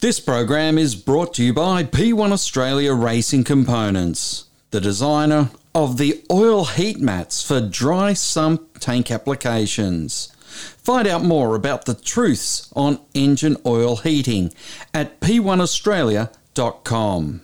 This program is brought to you by P1 Australia Racing Components, the designer of the oil heat mats for dry sump tank applications. Find out more about the truths on engine oil heating at p1australia.com.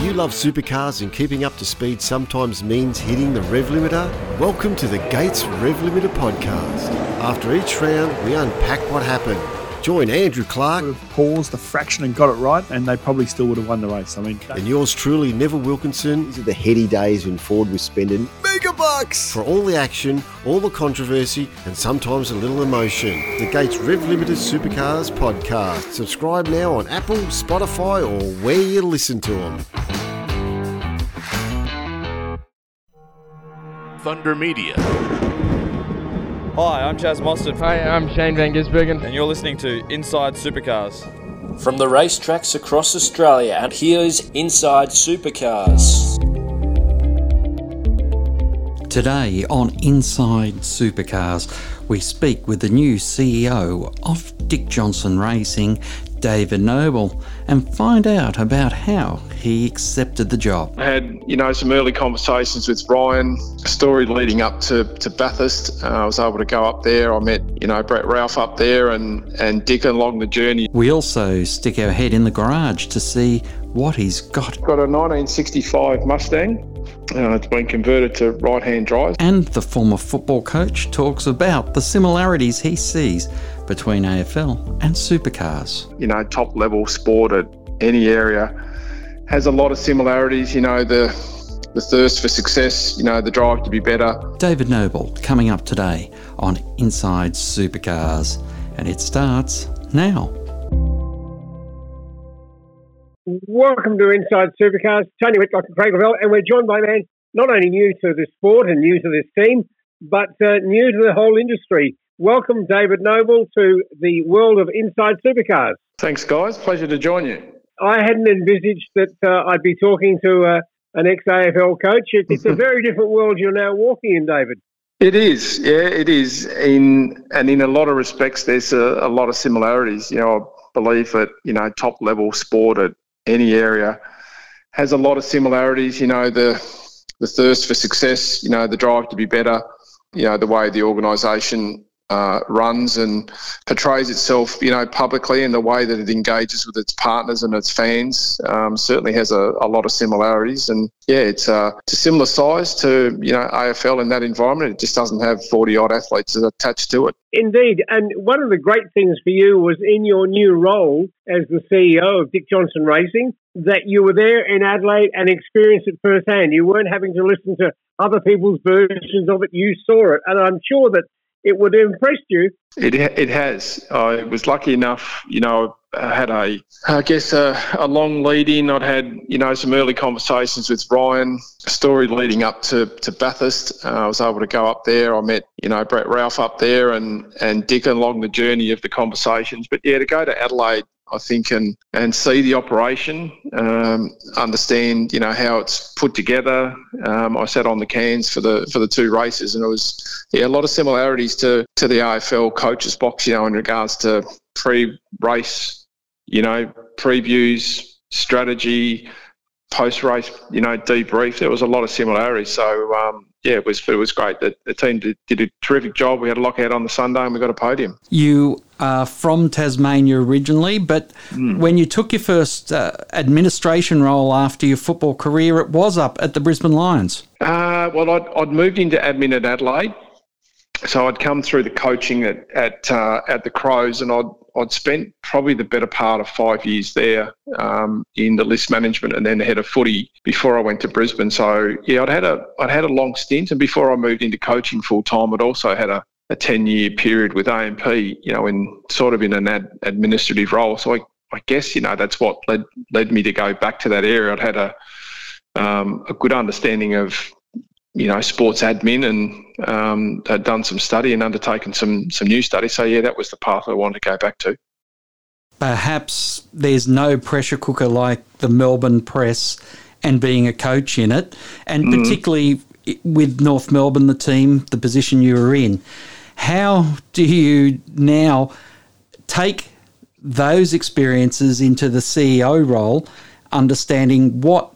You love supercars and keeping up to speed sometimes means hitting the rev limiter? Welcome to the Gates Rev Limiter podcast. After each round, we unpack what happened Join Andrew Clark. Would have paused a fraction and got it right, and they probably still would have won the race. I mean, and yours truly, Neville Wilkinson. These are the heady days when Ford was spending mega bucks for all the action, all the controversy, and sometimes a little emotion. The Gates Rev Limited Supercars podcast. Subscribe now on Apple, Spotify, or where you listen to them. Thunder Media. Hi, I'm Chaz Mostert. Hi, I'm Shane Van Gisbergen. And you're listening to Inside Supercars. From the racetracks across Australia, and here's Inside Supercars. Today on Inside Supercars, we speak with the new CEO of Dick Johnson Racing, David Noble and find out about how he accepted the job. I had, you know, some early conversations with Ryan, a Story leading up to, to Bathurst. Uh, I was able to go up there. I met, you know, Brett Ralph up there and, and Dick along the journey. We also stick our head in the garage to see what he's got. Got a 1965 Mustang. Uh, it's been converted to right hand drive. And the former football coach talks about the similarities he sees between AFL and supercars. You know, top level sport at any area has a lot of similarities. You know, the the thirst for success, you know, the drive to be better. David Noble coming up today on Inside Supercars, and it starts now. Welcome to Inside Supercars. Tony Whitlock and Craig Lavelle, and we're joined by a man not only new to the sport and new to this team, but uh, new to the whole industry. Welcome, David Noble, to the world of Inside Supercars. Thanks, guys. Pleasure to join you. I hadn't envisaged that uh, I'd be talking to uh, an ex AFL coach. It, it's a very different world you're now walking in, David. It is, yeah, it is. In and in a lot of respects, there's a, a lot of similarities. You know, I believe that you know top level sport at any area has a lot of similarities. You know, the the thirst for success. You know, the drive to be better. You know, the way the organisation uh, runs and portrays itself, you know, publicly and the way that it engages with its partners and its fans um, certainly has a, a, lot of similarities. And yeah, it's, uh, it's a similar size to, you know, AFL in that environment. It just doesn't have 40 odd athletes attached to it. Indeed. And one of the great things for you was in your new role as the CEO of Dick Johnson Racing that you were there in Adelaide and experienced it firsthand. You weren't having to listen to other people's versions of it. You saw it. And I'm sure that it would have impressed you. It it has. I was lucky enough, you know, I had a, I guess, a, a long lead in. I'd had, you know, some early conversations with Ryan, Story leading up to, to Bathurst. Uh, I was able to go up there. I met, you know, Brett Ralph up there and, and Dick along the journey of the conversations. But yeah, to go to Adelaide I think, and and see the operation, um, understand you know how it's put together. Um, I sat on the cans for the for the two races, and it was yeah a lot of similarities to to the AFL coaches box, you know, in regards to pre-race, you know, previews, strategy, post-race, you know, debrief. There was a lot of similarities. So um, yeah, it was it was great. The, the team did, did, a terrific job. We had a lockout on the Sunday and we got a podium. You are from Tasmania originally, but mm. when you took your first uh, administration role after your football career, it was up at the Brisbane Lions. Uh, well, I'd, I'd moved into admin at Adelaide, so I'd come through the coaching at at, uh, at the Crows, and I'd I'd spent probably the better part of five years there um, in the list management and then the head of footy before I went to Brisbane. So yeah, I'd had a I'd had a long stint, and before I moved into coaching full time, I'd also had a, a ten year period with AMP. You know, in sort of in an ad, administrative role. So I I guess you know that's what led led me to go back to that area. I'd had a um, a good understanding of you know sports admin and um, had done some study and undertaken some some new study. So yeah, that was the path I wanted to go back to. Perhaps there's no pressure cooker like the Melbourne Press and being a coach in it, and mm. particularly with North Melbourne, the team, the position you were in. How do you now take those experiences into the CEO role, understanding what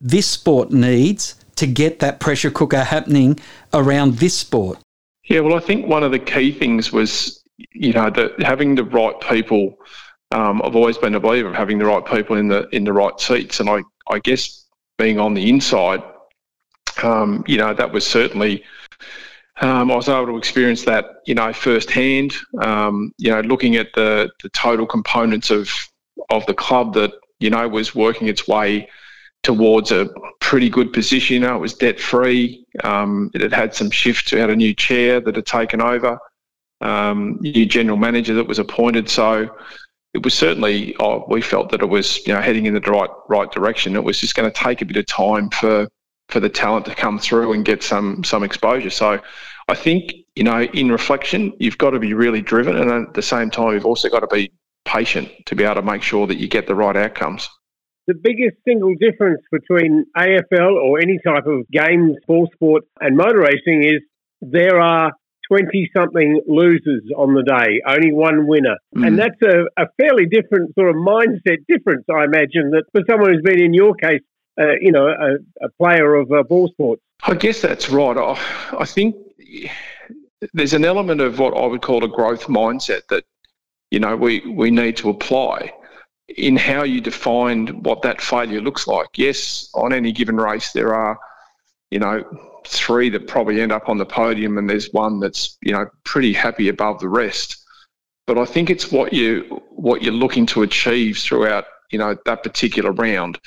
this sport needs to get that pressure cooker happening around this sport? Yeah, well, I think one of the key things was, you know, that having the right people. Um, I've always been a believer of having the right people in the in the right seats, and I I guess being on the inside, um, you know, that was certainly. Um, I was able to experience that, you know, firsthand. Um, you know, looking at the the total components of of the club that you know was working its way towards a pretty good position. You know, it was debt free. Um, it had had some shifts. We had a new chair that had taken over, um, new general manager that was appointed. So it was certainly oh, we felt that it was you know heading in the right right direction. It was just going to take a bit of time for for the talent to come through and get some some exposure. So I think you know in reflection, you've got to be really driven, and at the same time, you've also got to be patient to be able to make sure that you get the right outcomes. The biggest single difference between AFL or any type of game, ball sport, and motor racing is there are 20 something losers on the day, only one winner. Mm. And that's a, a, fairly different sort of mindset difference, I imagine, that for someone who's been, in your case, uh, you know, a, a player of uh, ball sports. I guess that's right. I, I think there's an element of what I would call a growth mindset that, you know, we, we need to apply in how you define what that failure looks like. Yes, on any given race, there are, you know, three that probably end up on the podium, and there's one that's you know pretty happy above the rest. But I think it's what you what you're looking to achieve throughout you know that particular round.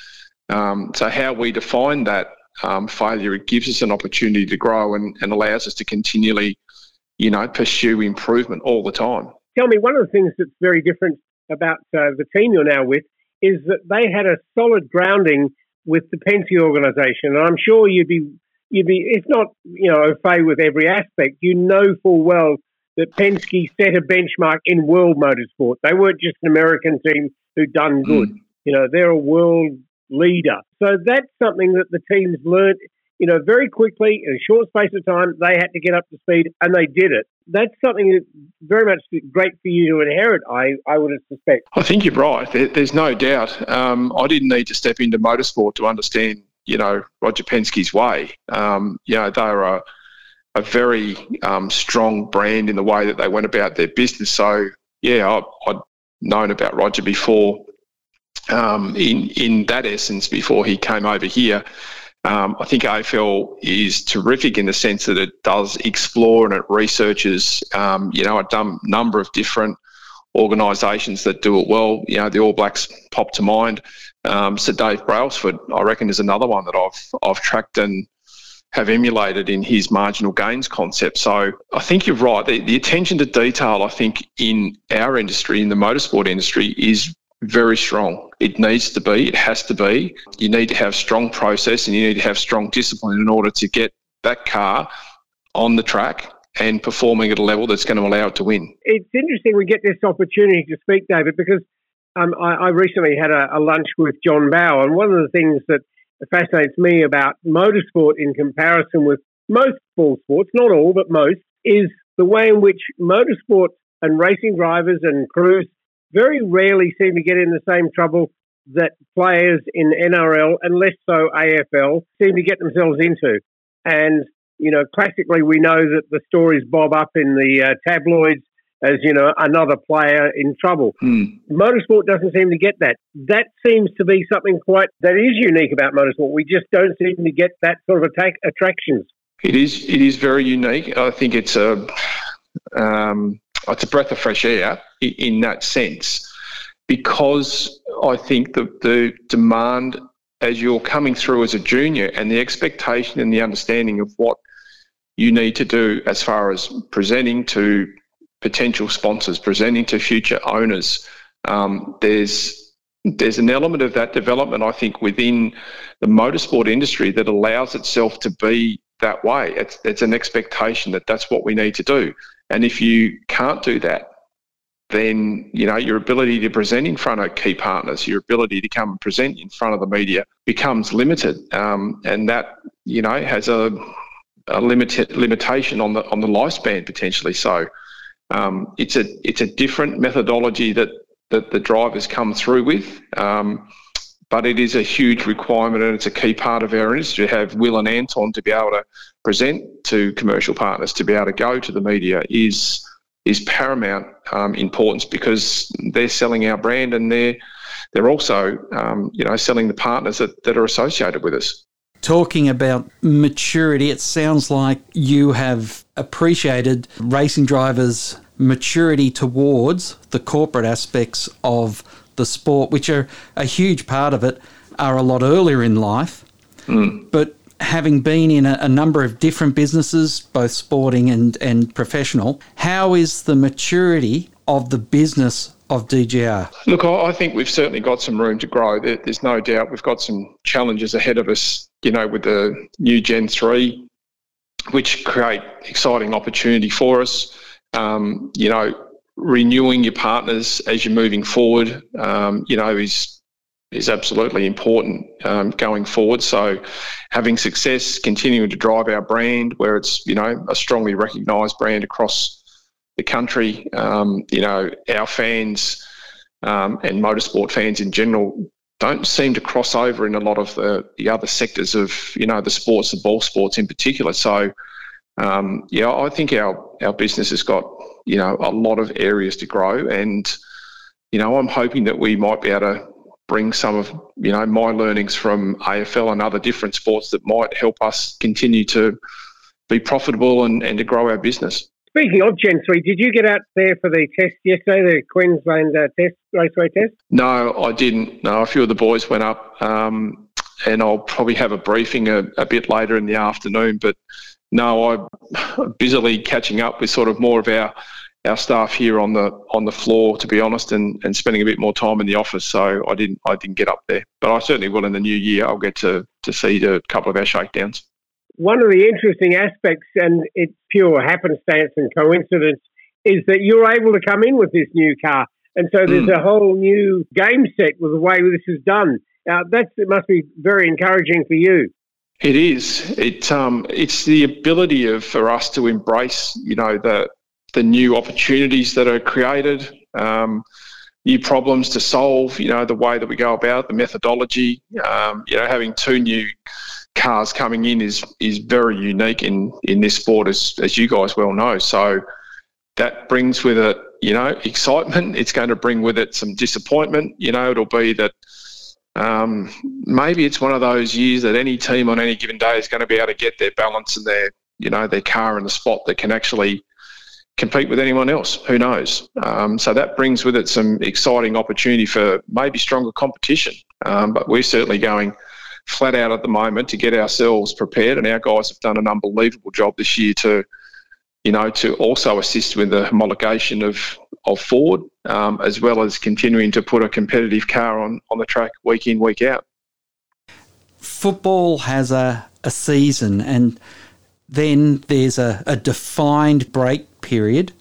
Um, so how we define that um, failure, it gives us an opportunity to grow and, and allows us to continually, you know, pursue improvement all the time. Tell me, one of the things that's very different about uh, the team you're now with is that they had a solid grounding with the Penske organisation, and I'm sure you'd be you'd be, it's not, you know, au fait with every aspect. You know full well that Penske set a benchmark in world motorsport. They weren't just an American team who done hmm. good. Mm. You know, they're a world leader. So that's something that the teams learned, you know, very quickly in a short space of time. They had to get up to speed and they did it. That's something very much great for you to inherit, I, I would suspect. I think you're right. There, there's no doubt. Um, I didn't need to step into motorsport to understand you know Roger Penske's way. Um, you know they're a, a very um, strong brand in the way that they went about their business. So yeah, I, would known about Roger before. Um, in in that essence, before he came over here, um, I think AFL is terrific in the sense that it does explore and it researches, um, you know, a dumb number of different organisations that do it well. You know, the All Blacks pop to mind. Um, Dave Brailsford, I reckon, is another one that I've I've tracked and have emulated in his marginal gains concept. So I think you're right. The, the attention to detail, I think, in our industry, in the motorsport industry, is very strong. It needs to be. It has to be. You need to have strong process and you need to have strong discipline in order to get that car on the track and performing at a level that's going to allow it to win. It's interesting we get this opportunity to speak, David, because um, I, I, recently had a, a, lunch with John Bowe, and one of the things that fascinates me about motorsport in comparison with most ball sports, not all, but most, is the way in which motorsport and racing drivers and crews very rarely seem to get in the same trouble that players in NRL and less so AFL seem to get themselves into. And, you know, classically, we know that the stories bob up in the uh, tabloids as you know another player in trouble. Mm. Motorsport doesn't seem to get that. That seems to be something quite that is unique about motorsport. We just don't seem to get that sort of attack attractions. It is. It is very unique. I think it's a um, it's a breath of fresh air in that sense because I think the the demand as you're coming through as a junior and the expectation and the understanding of what you need to do as far as presenting to potential sponsors, presenting to future owners. Um, there's there's an element of that development, I think, within the motorsport industry that allows itself to be that way. It's, it's an expectation that that's what we need to do. And if you can't do that, then you know your ability to present in front of key partners, your ability to come and present in front of the media becomes limited, um, and that you know has a, a limit, limitation on the on the lifespan potentially. So um, it's a it's a different methodology that that the drivers come through with. Um, but it is a huge requirement and it's a key part of our industry to have Will and Anton to be able to present to commercial partners, to be able to go to the media is is paramount um, importance because they're selling our brand and they're they're also um, you know selling the partners that, that are associated with us. Talking about maturity, it sounds like you have appreciated racing drivers' maturity towards the corporate aspects of the sport, which are a huge part of it, are a lot earlier in life. Mm. But having been in a, a, number of different businesses, both sporting and, and professional, how is the maturity of the business of DJR? Look, I think we've certainly got some room to grow. There's no doubt we've got some challenges ahead of us, you know, with the new Gen 3, which create exciting opportunity for us. Um, you know, renewing your partners as you're moving forward, um, you know, is is absolutely important um, going forward. So, having success, continuing to drive our brand where it's you know a strongly recognised brand across the country. Um, you know, our fans um, and motorsport fans in general don't seem to cross over in a lot of the, the other sectors of you know the sports, the ball sports in particular. So, um, yeah, I think our our business has got you know a lot of areas to grow and. You know, I'm hoping that we might be able to bring some of you know my learnings from AFL and other different sports that might help us continue to be profitable and, and to grow our business. Speaking of Gen 3, did you get out there for the test yesterday, the Queensland uh, test, raceway test? No, I didn't. No, a few of the boys went up, um, and I'll probably have a briefing a, a, bit later in the afternoon. But no, I'm busily catching up with sort of more of our our staff here on the on the floor, to be honest, and, and spending a bit more time in the office. So I didn't I didn't get up there, but I certainly will in the new year. I'll get to to see a couple of our shakedowns. One of the interesting aspects, and it's pure happenstance and coincidence, is that you're able to come in with this new car, and so there's mm. a whole new game set with the way this is done. Now that must be very encouraging for you. It is. It um, it's the ability of for us to embrace, you know, the the new opportunities that are created, um, new problems to solve. You know, the way that we go about the methodology. Um, you know, having two new cars coming in is is very unique in in this sport, as as you guys well know. So that brings with it, you know, excitement. It's going to bring with it some disappointment. You know, it'll be that. Um, maybe it's one of those years that any team on any given day is going to be able to get their balance and their, you know, their car in the spot that can actually compete with anyone else. Who knows? Um, so that brings with it some exciting opportunity for maybe stronger competition. Um, but we're certainly going flat out at the moment to get ourselves prepared, and our guys have done an unbelievable job this year to, you know, to also assist with the homologation of of Ford, um, as well as continuing to put a competitive car on on the track week in week out. Football has a a season and then there's a, a defined break period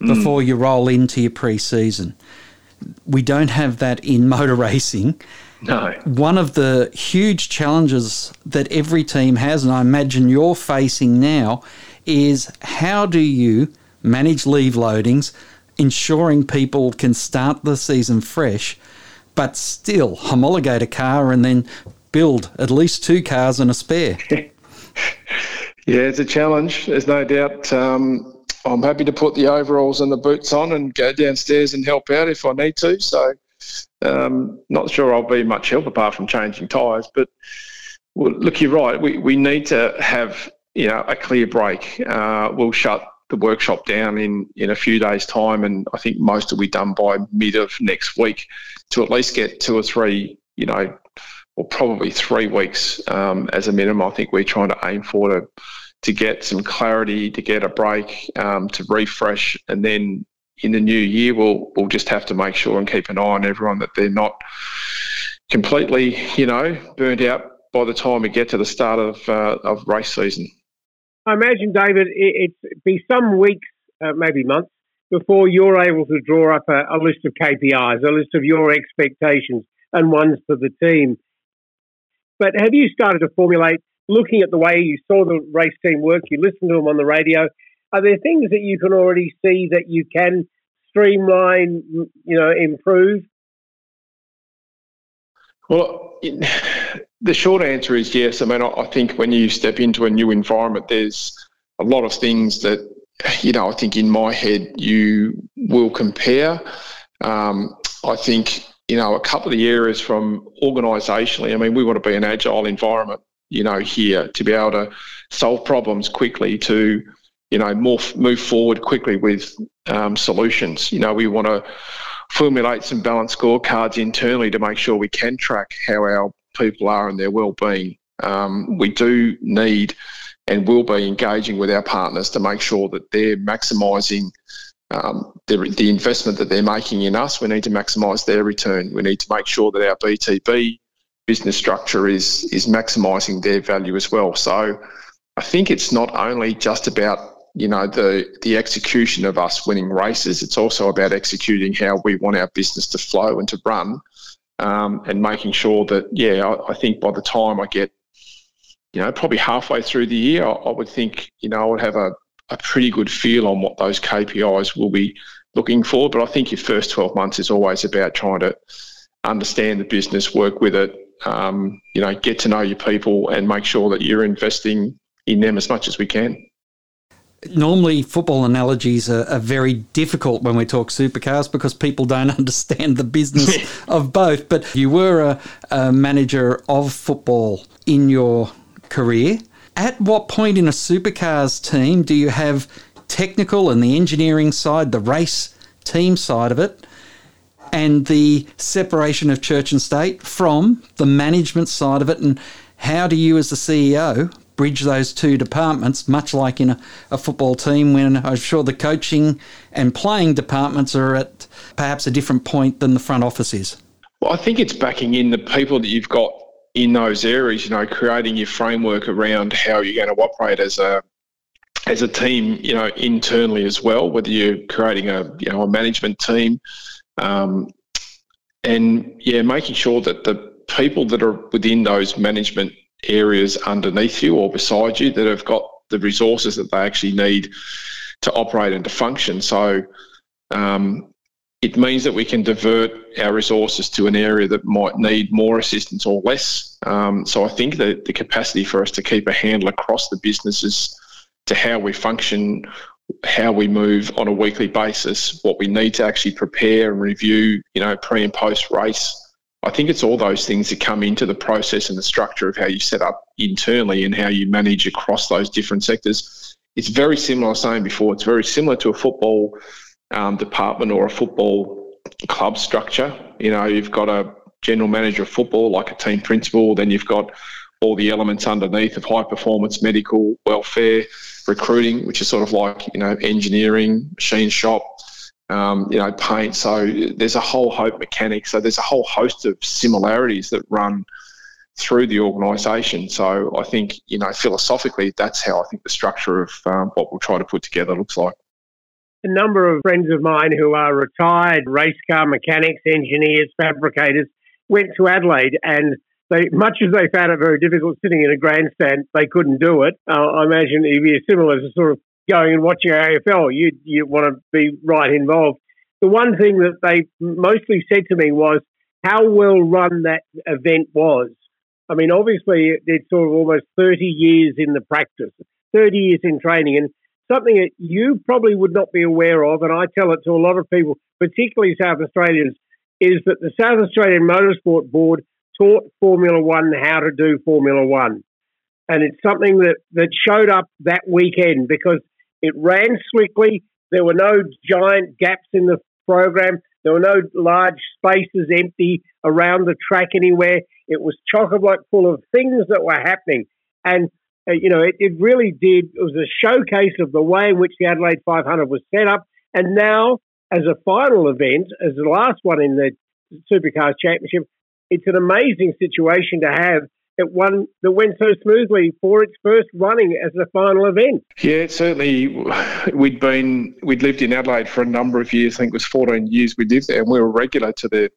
before mm. you roll into your pre-season. We don't have that in motor racing. No. One of the huge challenges that every team has, and I imagine you're facing now, is how do you manage leave loadings, ensuring people can start the season fresh, but still homologate a car and then build at least two cars and a spare? yeah, it's a challenge. There's no doubt. Um, I'm happy to put the overalls and the boots on and go downstairs and help out if I need to. So, um, not sure I'll be much help apart from changing tyres. But well, look, you're right. We we need to have you know a clear break. Uh, we'll shut the workshop down in in a few days' time, and I think most will be done by mid of next week to at least get two or three, you know, or probably three weeks um, as a minimum. I think we're trying to aim for to to get some clarity, to get a break, um, to refresh, and then in the new year we'll we'll just have to make sure and keep an eye on everyone that they're not completely, you know, burnt out by the time we get to the start of uh, of race season. I imagine, David, it, would be some weeks, uh, maybe months, before you're able to draw up a, a list of KPIs, a list of your expectations and ones for the team. But have you started to formulate looking at the way you saw the race team work, you listened to them on the radio, are there things that you can already see that you can streamline, you know, improve? Well, the short answer is yes. I mean, I, think when you step into a new environment, there's a lot of things that, you know, I think in my head you will compare. Um, I think, you know, a couple of the areas from organisationally, I mean, we want to be an agile environment, you know, here to be able to solve problems quickly, to, you know, more, move forward quickly with um, solutions. You know, we want to formulate some balanced scorecards internally to make sure we can track how our people are and their well-being. Um, we do need and will be engaging with our partners to make sure that they're maximising um, the, the investment that they're making in us. We need to maximise their return. We need to make sure that our BTB business structure is is maximising their value as well. So I think it's not only just about you know the the execution of us winning races. It's also about executing how we want our business to flow and to run, um, and making sure that yeah, I, I, think by the time I get, you know, probably halfway through the year, I, I would think you know I would have a a pretty good feel on what those KPIs will be looking for. But I think your first twelve months is always about trying to understand the business, work with it, um, you know, get to know your people, and make sure that you're investing in them as much as we can normally football analogies are, are, very difficult when we talk supercars because people don't understand the business of both. But you were a, a, manager of football in your career. At what point in a supercars team do you have technical and the engineering side, the race team side of it, and the separation of church and state from the management side of it? And how do you, as the CEO, bridge those two departments, much like in a, a, football team when I'm sure the coaching and playing departments are at perhaps a different point than the front office is? Well, I think it's backing in the people that you've got in those areas, you know, creating your framework around how you're going to operate as a as a team, you know, internally as well, whether you're creating a you know a management team, um, and yeah, making sure that the people that are within those management areas underneath you or beside you that have got the resources that they actually need to operate and to function. So um, it means that we can divert our resources to an area that might need more assistance or less. Um, so I think that the capacity for us to keep a handle across the businesses to how we function, how we move on a weekly basis, what we need to actually prepare and review, you know, pre and post race I think it's all those things that come into the process and the structure of how you set up internally and how you manage across those different sectors. It's very similar, I was saying before, it's very similar to a football um, department or a football club structure. You know, you've got a general manager of football, like a team principal, then you've got all the elements underneath of high performance, medical, welfare, recruiting, which is sort of like, you know, engineering, machine shop, um, you know, paint. So there's a whole hope mechanics. So there's a whole host of similarities that run through the organisation. So I think, you know, philosophically, that's how I think the structure of um, what we'll try to put together looks like. A number of friends of mine who are retired race car mechanics, engineers, fabricators went to Adelaide and they, much as they found it very difficult sitting in a grandstand, they couldn't do it. Uh, I imagine it'd be similar to sort of going and watching AFL. You you want to be right involved. The one thing that they mostly said to me was how well run that event was. I mean, obviously, it's sort of almost 30 years in the practice, 30 years in training, and something that you probably would not be aware of, and I tell it to a lot of people, particularly South Australians, is that the South Australian Motorsport Board taught Formula One how to do Formula One. And it's something that, that showed up that weekend because it ran slickly. There were no giant gaps in the program. There were no large spaces empty around the track anywhere. It was chock a block full of things that were happening. And, uh, you know, it, it really did, it was a showcase of the way in which the Adelaide 500 was set up. And now, as a final event, as the last one in the Supercars Championship, it's an amazing situation to have it one that went so smoothly for its first running as a final event. Yeah, certainly. We'd been we'd lived in Adelaide for a number of years. I think it was 14 years we lived there, and we were regular to the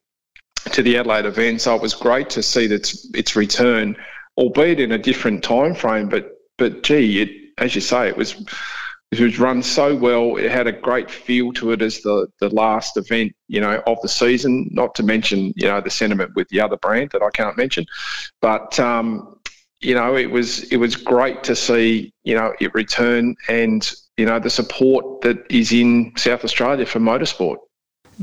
to the Adelaide event. So it was great to see its its return, albeit in a different time frame. But but gee, it, as you say, it was it was run so well. It had a great feel to it as the the last event, you know, of the season. Not to mention, you know, the sentiment with the other brand that I can't mention, but um, you know, it was it was great to see, you know, it return and you know the support that is in South Australia for motorsport.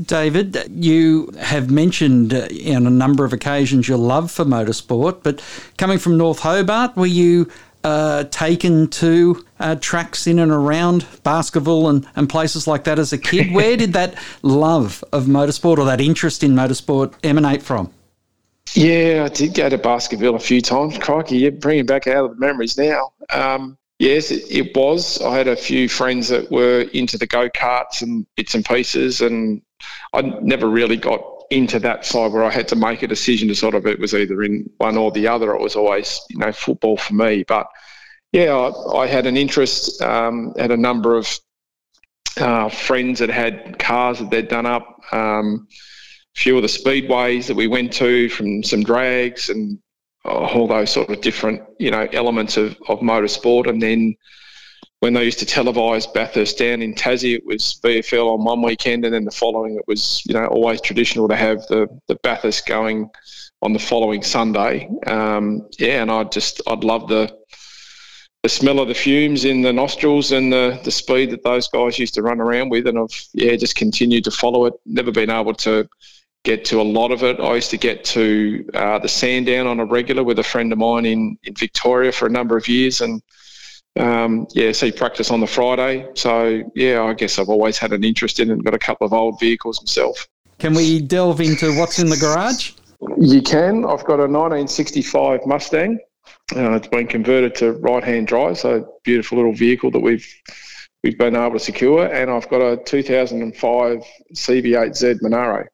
David, you have mentioned uh, on a number of occasions your love for motorsport, but coming from North Hobart, were you uh, taken to uh, tracks in and around Baskerville and, and places like that as a kid? Where did that love of motorsport or that interest in motorsport emanate from? Yeah, I did go to Baskerville a few times. Crikey, you're bringing back out of the memories now. Um, yes, it, it, was. I had a few friends that were into the go karts and bits and pieces, and I never really got into that side where I had to make a decision to sort of it was either in one or the other. It was always you know football for me, but yeah, I, I had an interest. Um, had a number of uh, friends that had cars that they'd done up. Um, a few of the speedways that we went to from some drags and all those sort of different you know elements of, of motorsport and then when they used to televise Bathurst down in Tassie, it was VFL on one weekend, and then the following it was you know always traditional to have the the Bathurst going on the following Sunday. Um, yeah, and I just I'd love the the smell of the fumes in the nostrils and the the speed that those guys used to run around with, and I've yeah just continued to follow it. Never been able to get to a lot of it. I used to get to uh, the Sandown on a regular with a friend of mine in in Victoria for a number of years, and um, yeah, see practice on the Friday. So yeah, I guess I've always had an interest in it and got a couple of old vehicles myself. Can we delve into what's in the garage? You can. I've got a 1965 Mustang. Uh, it's been converted to right-hand drive, so beautiful little vehicle that we've we've been able to secure. And I've got a 2005 CV8Z Monaro.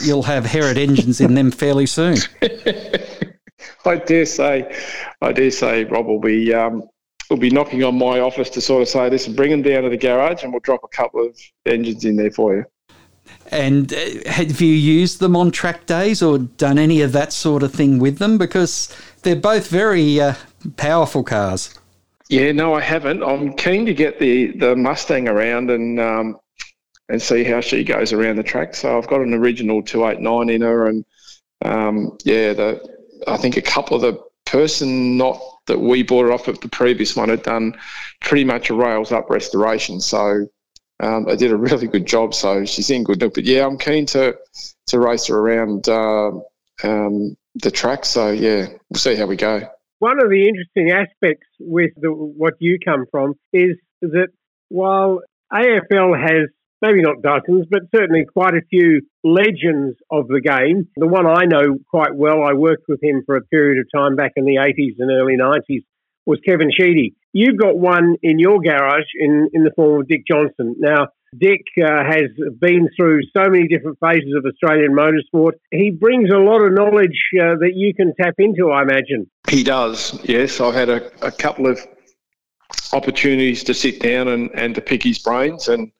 You'll have Herrod engines in them fairly soon. I dare say, I dare say, Rob will be um, will be knocking on my office to sort of say, listen, bring them down to the garage and we'll drop a couple of engines in there for you. And uh, have you used them on track days or done any of that sort of thing with them? Because they're both very uh, powerful cars. Yeah, no, I haven't. I'm keen to get the, the Mustang around and um, and see how she goes around the track. So I've got an original 289 in her, and um, yeah, the I think a couple of the person not that we bought it off of the previous one had done pretty much a rails up restoration. So um, they did a really good job. So she's in good nick. But yeah, I'm keen to to race her around uh, um, the track. So yeah, we'll see how we go. One of the interesting aspects with the, what you come from is that while AFL has maybe not dozens, but certainly quite a few legends of the game. The one I know quite well, I worked with him for a period of time back in the 80s and early 90s, was Kevin Sheedy. You've got one in your garage in, in the form of Dick Johnson. Now, Dick uh, has been through so many different phases of Australian motorsport. He brings a lot of knowledge uh, that you can tap into, I imagine. He does, yes. I've had a, a couple of opportunities to sit down and, and to pick his brains and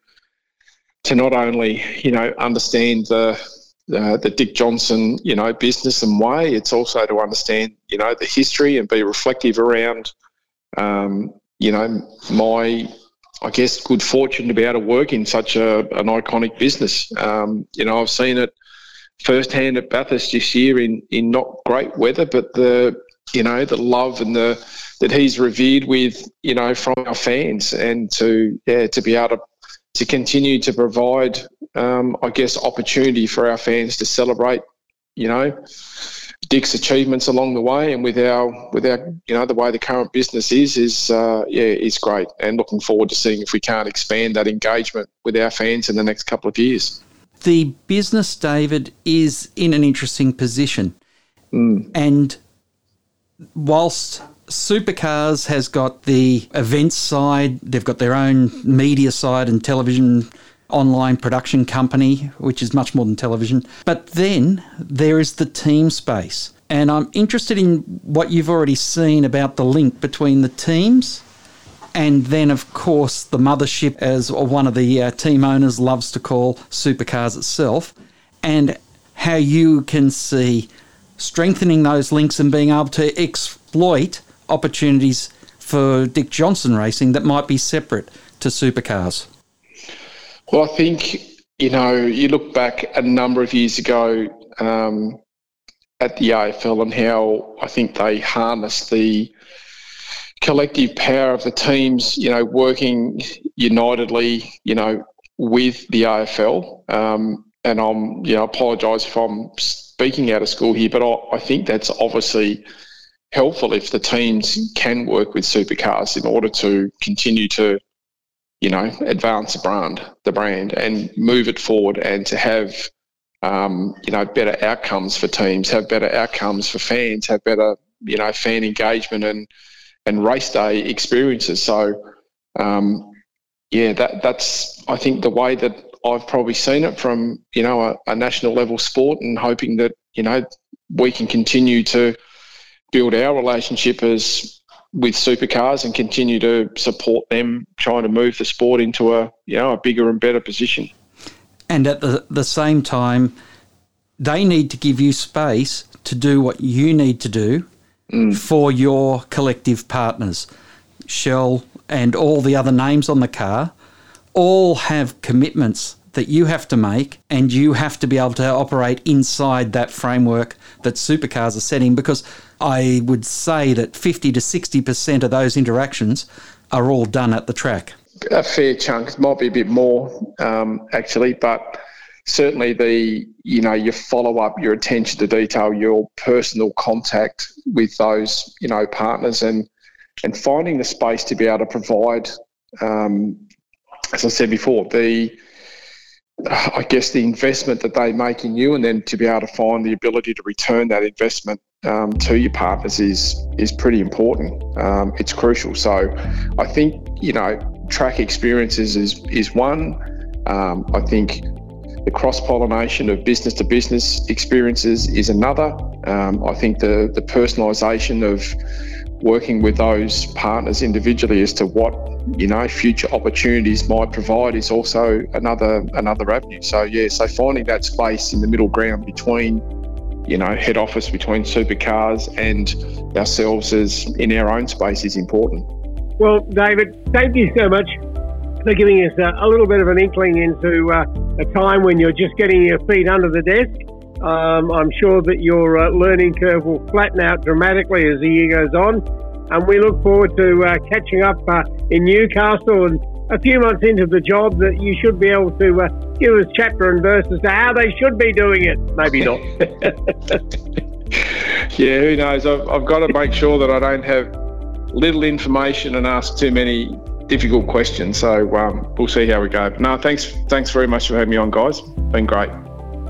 to not only you know understand the uh, the Dick Johnson you know business and way, it's also to understand you know the history and be reflective around um, you know my I guess good fortune to be able to work in such a, an iconic business. Um, you know I've seen it firsthand at Bathurst this year in in not great weather, but the you know the love and the that he's revered with you know from our fans and to yeah to be able to to continue to provide, um, I guess, opportunity for our fans to celebrate, you know, Dick's achievements along the way, and with our with our you know the way the current business is is uh, yeah is great, and looking forward to seeing if we can't expand that engagement with our fans in the next couple of years. The business, David, is in an interesting position, mm. and whilst Supercars has got the events side, they've got their own media side and television online production company, which is much more than television. But then there is the team space. And I'm interested in what you've already seen about the link between the teams and then, of course, the mothership, as one of the uh, team owners loves to call Supercars itself, and how you can see strengthening those links and being able to exploit opportunities for Dick Johnson racing that might be separate to supercars? Well, I think, you know, you look back a number of years ago um, at the AFL and how I think they harnessed the collective power of the teams, you know, working unitedly, you know, with the AFL. Um, and I'm, you know, I apologise if I'm speaking out of school here, but I, I think that's obviously helpful if the teams can work with supercars in order to continue to, you know, advance the brand, the brand, and move it forward, and to have, um, you know, better outcomes for teams, have better outcomes for fans, have better, you know, fan engagement and and race day experiences. So, um, yeah, that that's I think the way that I've probably seen it from you know a, a national level sport, and hoping that you know we can continue to build our relationship as with supercars and continue to support them trying to move the sport into a you know a bigger and better position. And at the, the same time, they need to give you space to do what you need to do mm. for your collective partners. Shell and all the other names on the car all have commitments that you have to make, and you have to be able to operate inside that framework that supercars are setting because I would say that 50 to 60% of those interactions are all done at the track. A fair chunk, it might be a bit more um, actually, but certainly the you know your follow up, your attention to detail, your personal contact with those you know partners, and and finding the space to be able to provide, um, as I said before, the I guess the investment that they make in you, and then to be able to find the ability to return that investment um, to your partners is is pretty important. Um, it's crucial. So, I think you know track experiences is is one. Um, I think the cross pollination of business to business experiences is another. Um, I think the the personalisation of working with those partners individually as to what you know future opportunities might provide is also another another avenue. So yeah, so finding that space in the middle ground between you know head office between supercars and ourselves as in our own space is important. Well, David, thank you so much for giving us a, a little bit of an inkling into uh, a time when you're just getting your feet under the desk. Um, I'm sure that your uh, learning curve will flatten out dramatically as the year goes on. And we look forward to uh, catching up uh, in Newcastle and a few months into the job that you should be able to uh, give us chapter and verse as to how they should be doing it. Maybe not. yeah, who knows? I've, I've got to make sure that I don't have little information and ask too many difficult questions. So um, we'll see how we go. No, thanks, thanks very much for having me on, guys. Been great.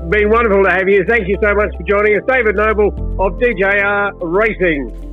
Been wonderful to have you. Thank you so much for joining us, David Noble of DJR Racing.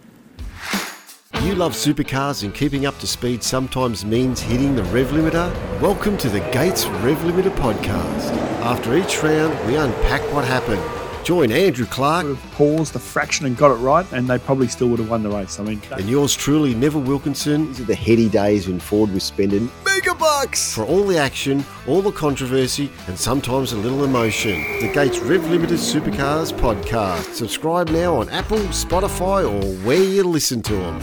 You love supercars and keeping up to speed sometimes means hitting the rev limiter? Welcome to the Gates Rev Limiter podcast. After each round, we unpack what happened. Join Andrew Clark. Would have paused the fraction and got it right, and they probably still would have won the race. I mean, and yours truly, Neville Wilkinson. These are the heady days when Ford was spending mega bucks for all the action, all the controversy, and sometimes a little emotion. The Gates Rev Limited Supercars podcast. Subscribe now on Apple, Spotify, or where you listen to them.